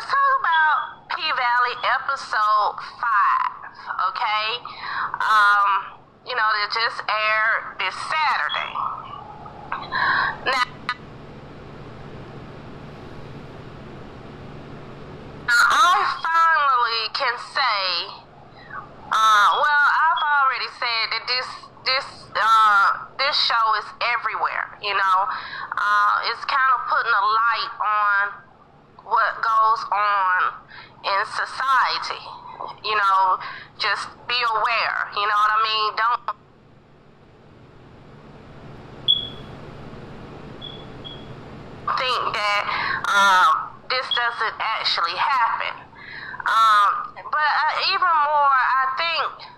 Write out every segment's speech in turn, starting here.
let's talk about P Valley episode five. Okay, um, you know they just aired this Saturday. Now, I finally can say, uh, well, I've already said that this this uh, this show is everywhere. You know, uh, it's kind of putting a light on what goes on in society. You know, just be aware. You know what I mean? Don't. Think that um, this doesn't actually happen. Um, but uh, even more, I think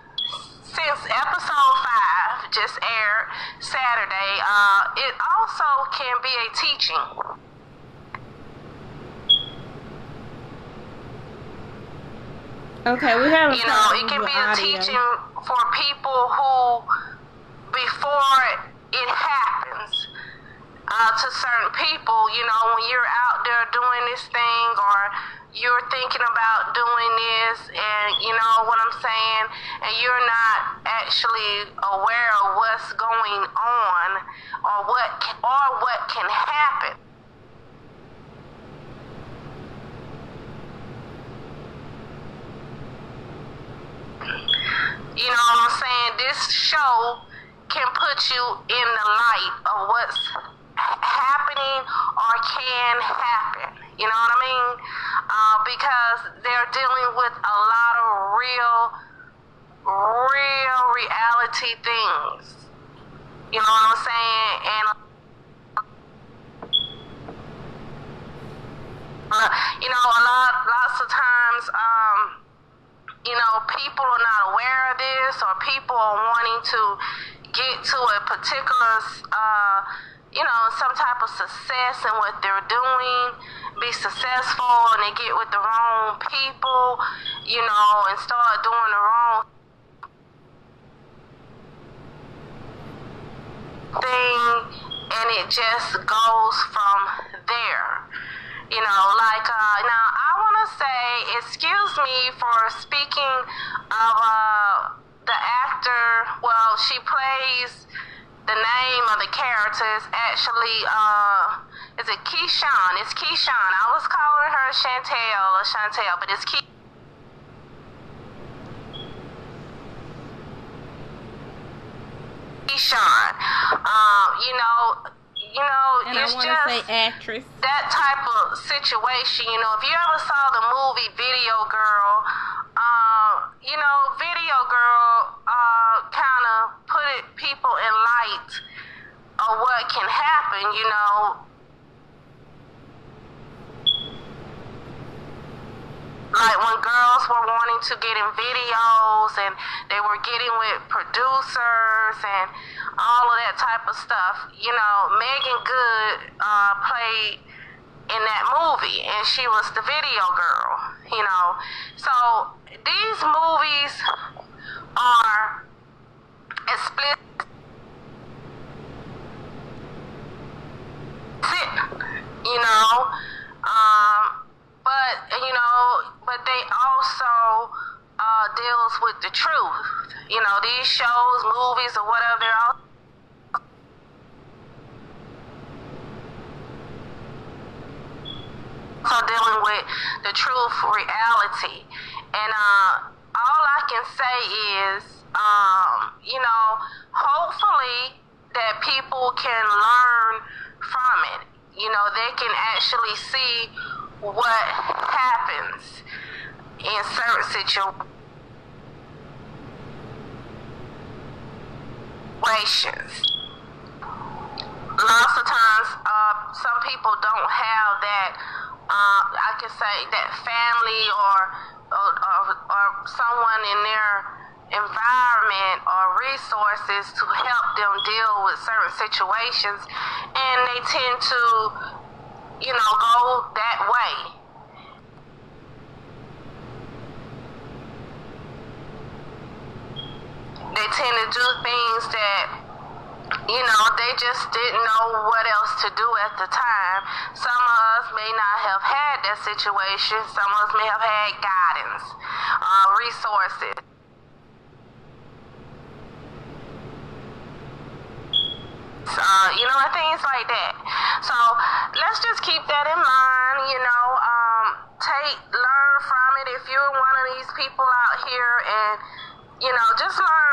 since episode five just aired Saturday, uh, it also can be a teaching. Okay, we have a You know, it can be a audio. teaching for people who, before it happens, uh, to certain people, you know, when you're out there doing this thing or you're thinking about doing this and you know what I'm saying, and you're not actually aware of what's going on or what or what can happen. You know what I'm saying? This show can put you in the light of what's happening or can happen. You know what I mean? Uh, because they're dealing with a lot of real, real reality things. You know what I'm saying? And uh, you know, a lot, lots of times, um, you know, people are not aware of this, or people are wanting to get to a particular, uh, you know, some type of success in what they're doing, be successful, and they get with the wrong people, you know, and start doing the wrong thing, and it just goes from there. You know, like uh, now Say, excuse me for speaking of uh, the actor. Well, she plays the name of the character is actually uh, is it Keyshawn? It's Keyshawn. I was calling her Chantel or Chantel, but it's Key. Keyshawn. Um, you know, you know, And it's just say actress. that type of situation, you know, if you ever saw the movie Video Girl, uh, you know, Video Girl uh, kind of put it, people in light of what can happen, you know. Like when girls were wanting to get in videos and they were getting with producers and all of that type of stuff. You know, Meagan Good uh, played in that movie and she was the video girl, you know. So these movies are explicit, you know. Um, but you know, but they also uh, deals with the truth. You know, these shows, movies, or whatever, they're all so dealing with the truth, reality, and uh, all I can say is, um, you know, hopefully that people can learn from it. You know, they can actually see what happens in certain situations. Lots of times, uh, some people don't have that. Uh, I can say that family or or or someone in their environment or resources to help them deal with certain situations, and they tend to, you know, go that way. They tend to do things that you know, they just didn't know what else to do at the time. Some of us may not have had that situation. Some of us may have had guidance, uh, resources. Uh, you know, and things like that. So let's just keep that in mind. You know, um, take learn from it. If you're one of these people out here and you know, just learn